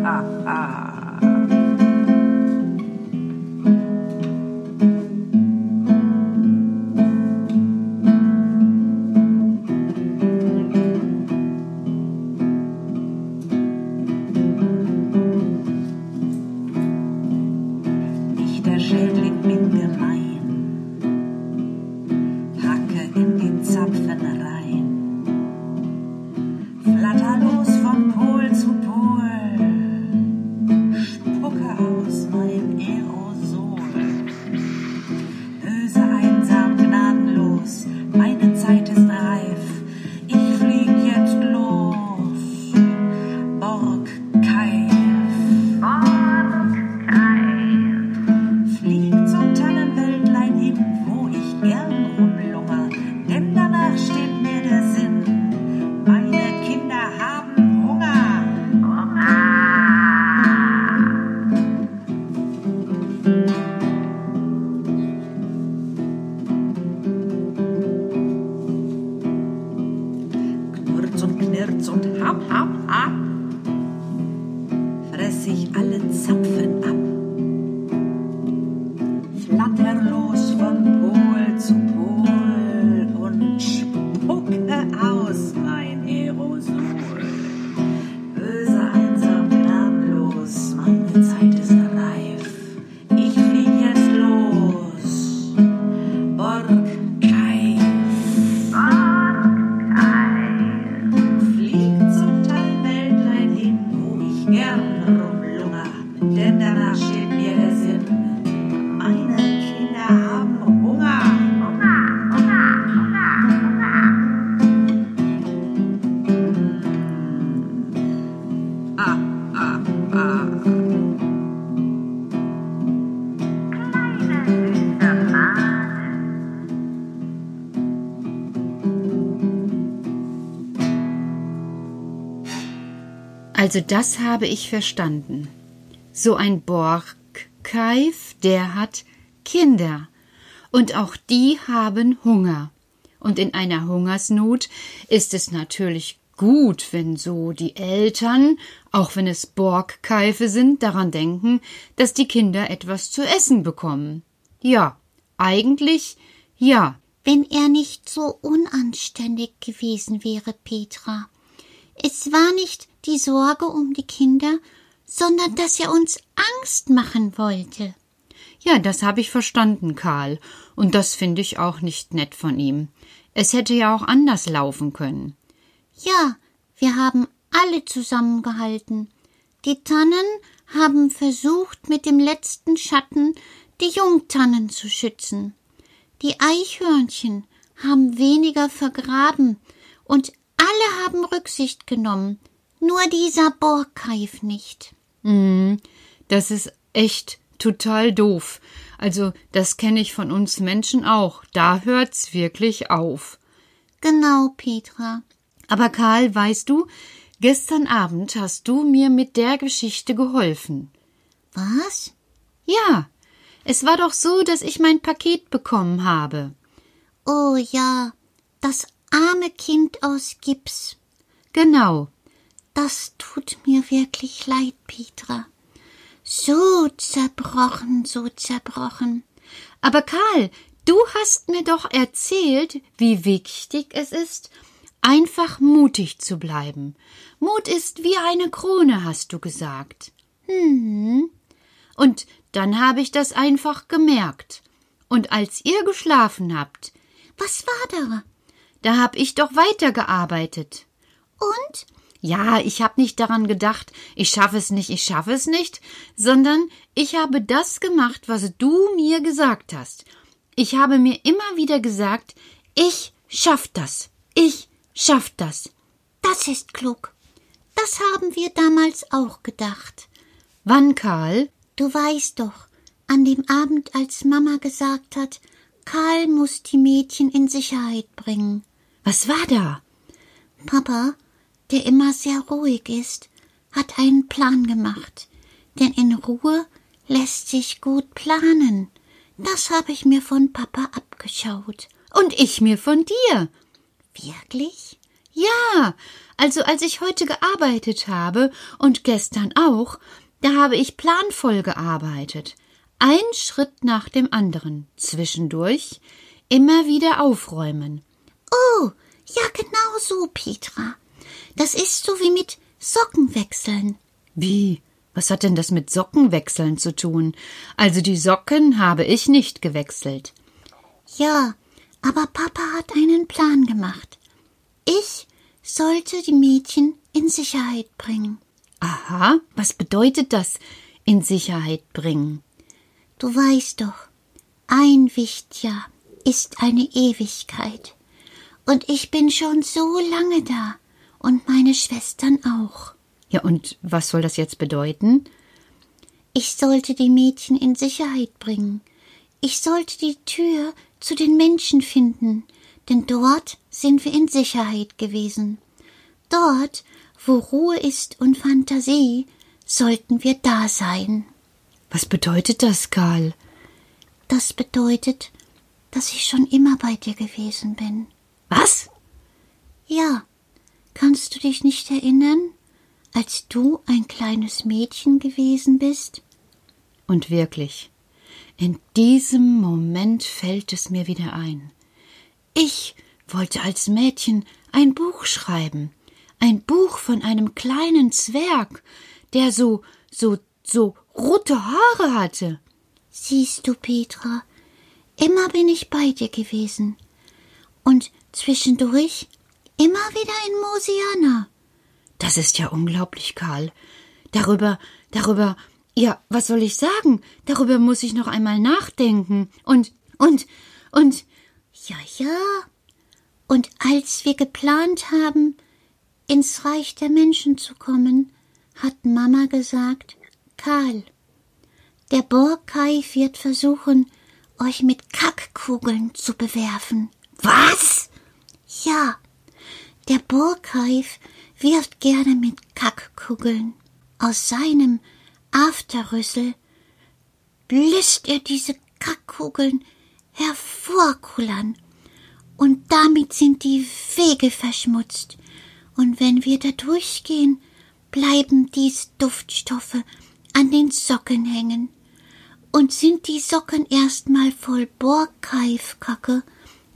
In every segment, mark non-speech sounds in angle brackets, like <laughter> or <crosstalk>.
Ah, ah, und Also das habe ich verstanden. So ein Borgkeif, der hat Kinder. Und auch die haben Hunger. Und in einer Hungersnot ist es natürlich gut, wenn so die Eltern, auch wenn es Borgkeife sind, daran denken, dass die Kinder etwas zu essen bekommen. Ja, eigentlich ja. Wenn er nicht so unanständig gewesen wäre, Petra. Es war nicht die Sorge um die Kinder, sondern dass er uns Angst machen wollte. Ja, das habe ich verstanden, Karl. Und das finde ich auch nicht nett von ihm. Es hätte ja auch anders laufen können. Ja, wir haben alle zusammengehalten. Die Tannen haben versucht, mit dem letzten Schatten die Jungtannen zu schützen. Die Eichhörnchen haben weniger vergraben und alle haben Rücksicht genommen, nur dieser Borgkeif nicht. Mhm, das ist echt total doof. Also, das kenne ich von uns Menschen auch. Da hört's wirklich auf. Genau, Petra. Aber Karl, weißt du, gestern Abend hast du mir mit der Geschichte geholfen. Was? Ja, es war doch so, dass ich mein Paket bekommen habe. Oh ja, das arme Kind aus Gips. Genau. Das tut mir wirklich leid, Petra. So zerbrochen, so zerbrochen. Aber Karl, du hast mir doch erzählt, wie wichtig es ist, einfach mutig zu bleiben. Mut ist wie eine Krone, hast du gesagt. Hm. Und dann habe ich das einfach gemerkt. Und als ihr geschlafen habt, Was war da? da hab ich doch weitergearbeitet. Und? Ja, ich habe nicht daran gedacht, ich schaffe es nicht, ich schaffe es nicht, sondern ich habe das gemacht, was du mir gesagt hast. Ich habe mir immer wieder gesagt, ich schaff das, ich schaff das. Das ist klug. Das haben wir damals auch gedacht. Wann, Karl? Du weißt doch, an dem Abend, als Mama gesagt hat, Karl muss die Mädchen in Sicherheit bringen. Was war da? Papa, der immer sehr ruhig ist, hat einen Plan gemacht. Denn in Ruhe lässt sich gut planen. Das habe ich mir von Papa abgeschaut. Und ich mir von dir. Wirklich? Ja, also als ich heute gearbeitet habe und gestern auch, da habe ich planvoll gearbeitet. Ein Schritt nach dem anderen. Zwischendurch immer wieder aufräumen. Oh, ja, genau so, Petra. Das ist so wie mit Sockenwechseln. Wie? Was hat denn das mit Sockenwechseln zu tun? Also die Socken habe ich nicht gewechselt. Ja, aber Papa hat einen Plan gemacht. Ich sollte die Mädchen in Sicherheit bringen. Aha, was bedeutet das in Sicherheit bringen? Du weißt doch, ein Wichtjahr ist eine Ewigkeit. Und ich bin schon so lange da und meine Schwestern auch. Ja, und was soll das jetzt bedeuten? Ich sollte die Mädchen in Sicherheit bringen. Ich sollte die Tür zu den Menschen finden, denn dort sind wir in Sicherheit gewesen. Dort, wo Ruhe ist und Fantasie, sollten wir da sein. Was bedeutet das, Karl? Das bedeutet, dass ich schon immer bei dir gewesen bin. Was? Ja, kannst du dich nicht erinnern, als du ein kleines Mädchen gewesen bist? Und wirklich, in diesem Moment fällt es mir wieder ein. Ich wollte als Mädchen ein Buch schreiben, ein Buch von einem kleinen Zwerg, der so, so, so rote Haare hatte. Siehst du, Petra, immer bin ich bei dir gewesen. Und zwischendurch immer wieder in Mosiana. Das ist ja unglaublich, Karl. Darüber, darüber, ja, was soll ich sagen? Darüber muss ich noch einmal nachdenken. Und, und, und, ja, ja. Und als wir geplant haben, ins Reich der Menschen zu kommen, hat Mama gesagt, Karl, der Borkeif wird versuchen, euch mit Kackkugeln zu bewerfen. Was? Ja, der Borkeif wirft gerne mit Kackkugeln. Aus seinem Afterrüssel lässt er diese Kackkugeln hervorkullern, und damit sind die Wege verschmutzt, und wenn wir da durchgehen, bleiben diese Duftstoffe an den Socken hängen. Und sind die Socken erstmal voll Borkeifkacke,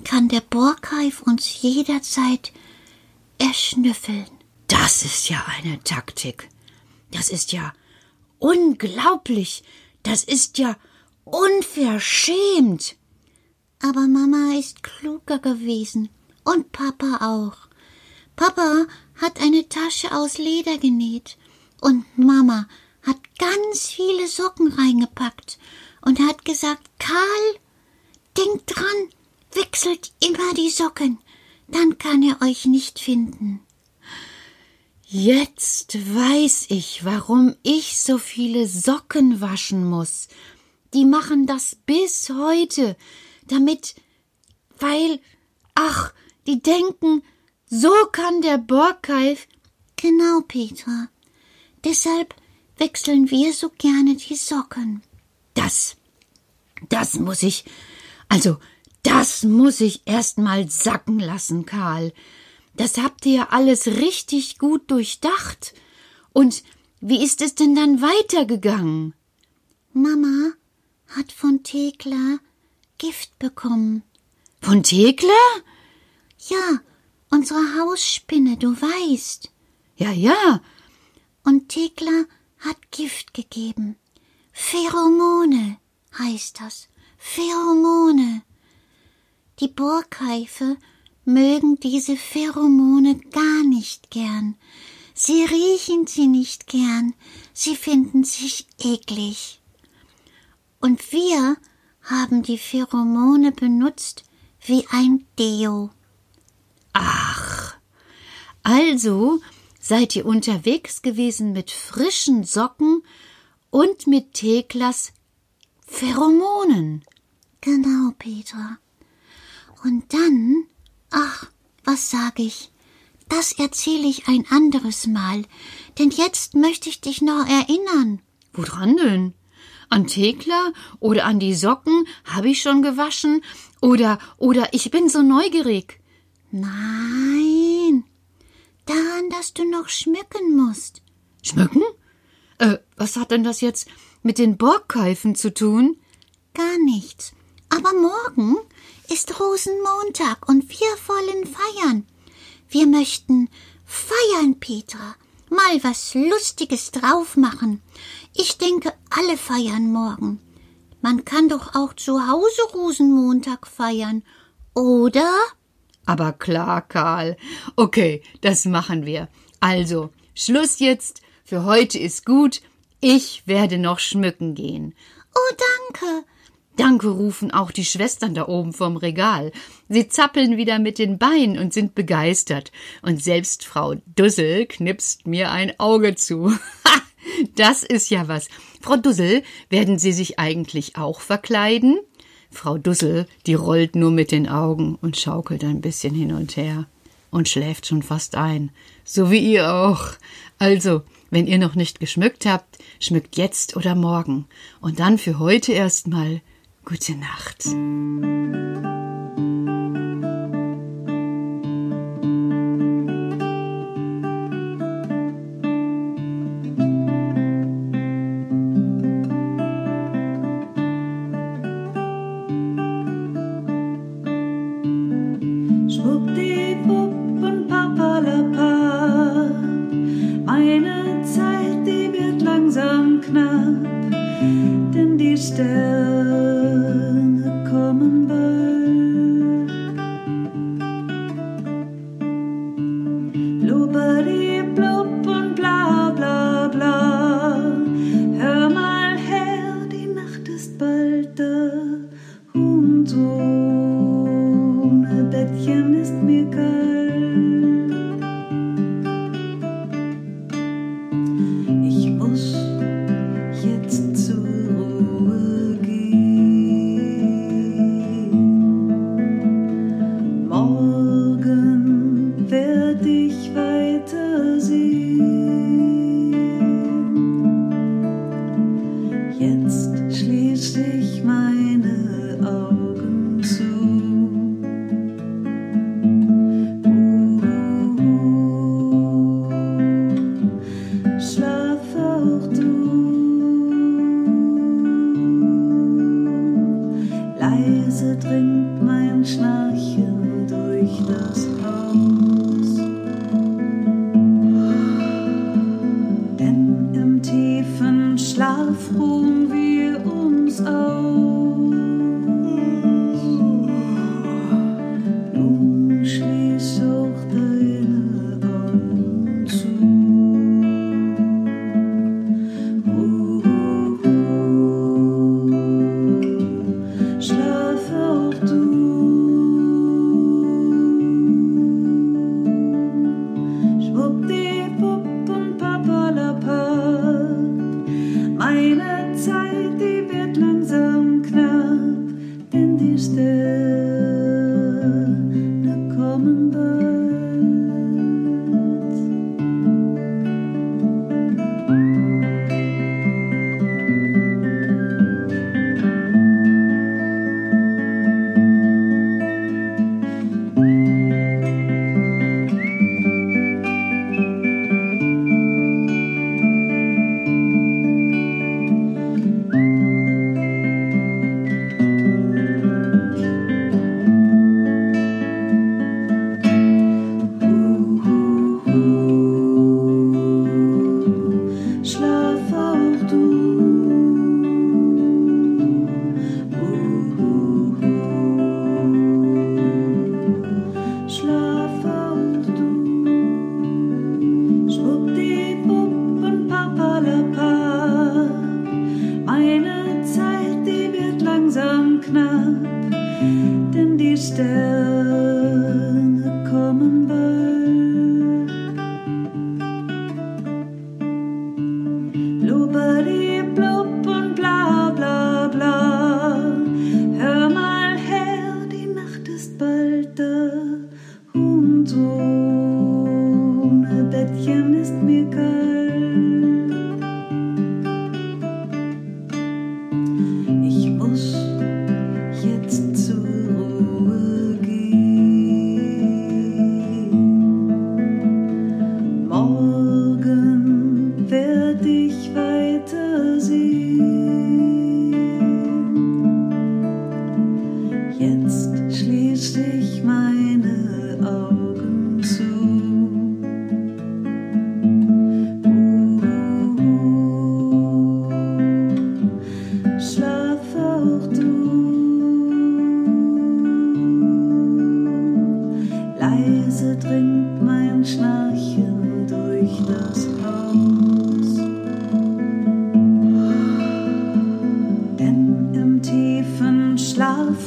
kann der Borkeif uns jederzeit erschnüffeln. Das ist ja eine Taktik. Das ist ja unglaublich. Das ist ja unverschämt. Aber Mama ist kluger gewesen und Papa auch. Papa hat eine Tasche aus Leder genäht und Mama hat ganz viele Socken reingepackt und hat gesagt, Karl, denkt dran, wechselt immer die Socken, dann kann er euch nicht finden. Jetzt weiß ich, warum ich so viele Socken waschen muss. Die machen das bis heute, damit, weil, ach, die denken, so kann der Borkeif. Genau, Petra. Deshalb wechseln wir so gerne die Socken. Das, das muss ich, also, das muss ich erst mal sacken lassen, Karl. Das habt ihr ja alles richtig gut durchdacht. Und wie ist es denn dann weitergegangen? Mama hat von Thekla Gift bekommen. Von Thekla? Ja, unsere Hausspinne, du weißt. Ja, ja. Und Thekla hat Gift gegeben. Pheromone heißt das. Pheromone. Die Borkeife mögen diese Pheromone gar nicht gern. Sie riechen sie nicht gern, sie finden sich eklig. Und wir haben die Pheromone benutzt wie ein Deo. Ach, also seid ihr unterwegs gewesen mit frischen Socken und mit Theklas Pheromonen. Genau, Petra. Und dann, ach, was sage ich. Das erzähle ich ein anderes Mal, denn jetzt möchte ich dich noch erinnern. Woran denn? An Thekla oder an die Socken habe ich schon gewaschen oder oder ich bin so neugierig. Nein, daran, dass du noch schmücken musst. Schmücken? Äh, was hat denn das jetzt mit den Borgkeifen zu tun? Gar nichts. Aber morgen ist Rosenmontag und wir wollen feiern. Wir möchten feiern, Petra. Mal was Lustiges drauf machen. Ich denke, alle feiern morgen. Man kann doch auch zu Hause Rosenmontag feiern, oder? Aber klar, Karl. Okay, das machen wir. Also, Schluss jetzt. Für heute ist gut. Ich werde noch schmücken gehen. Oh, danke. Danke rufen auch die Schwestern da oben vom Regal. Sie zappeln wieder mit den Beinen und sind begeistert. Und selbst Frau Dussel knipst mir ein Auge zu. <laughs> Ha! Das ist ja was. Frau Dussel, werden Sie sich eigentlich auch verkleiden? Frau Dussel, die rollt nur mit den Augen und schaukelt ein bisschen hin und her und schläft schon fast ein. So wie ihr auch. Also, wenn ihr noch nicht geschmückt habt, schmückt jetzt oder morgen. Und dann für heute erstmal gute Nacht.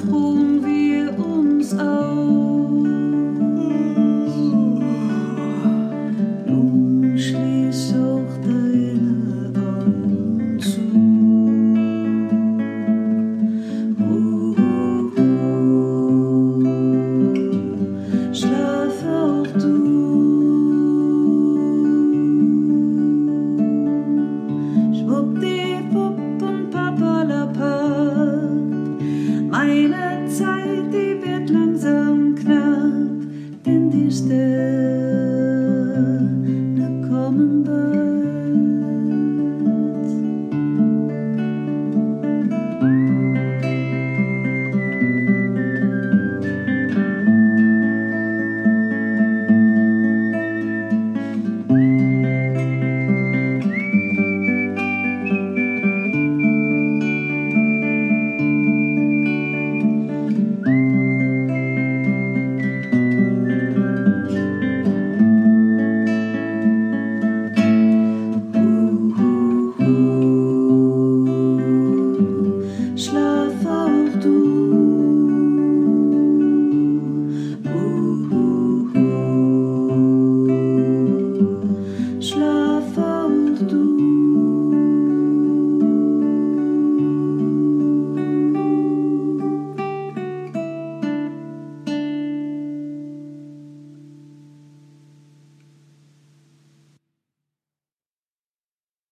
Ruhen wir uns aus.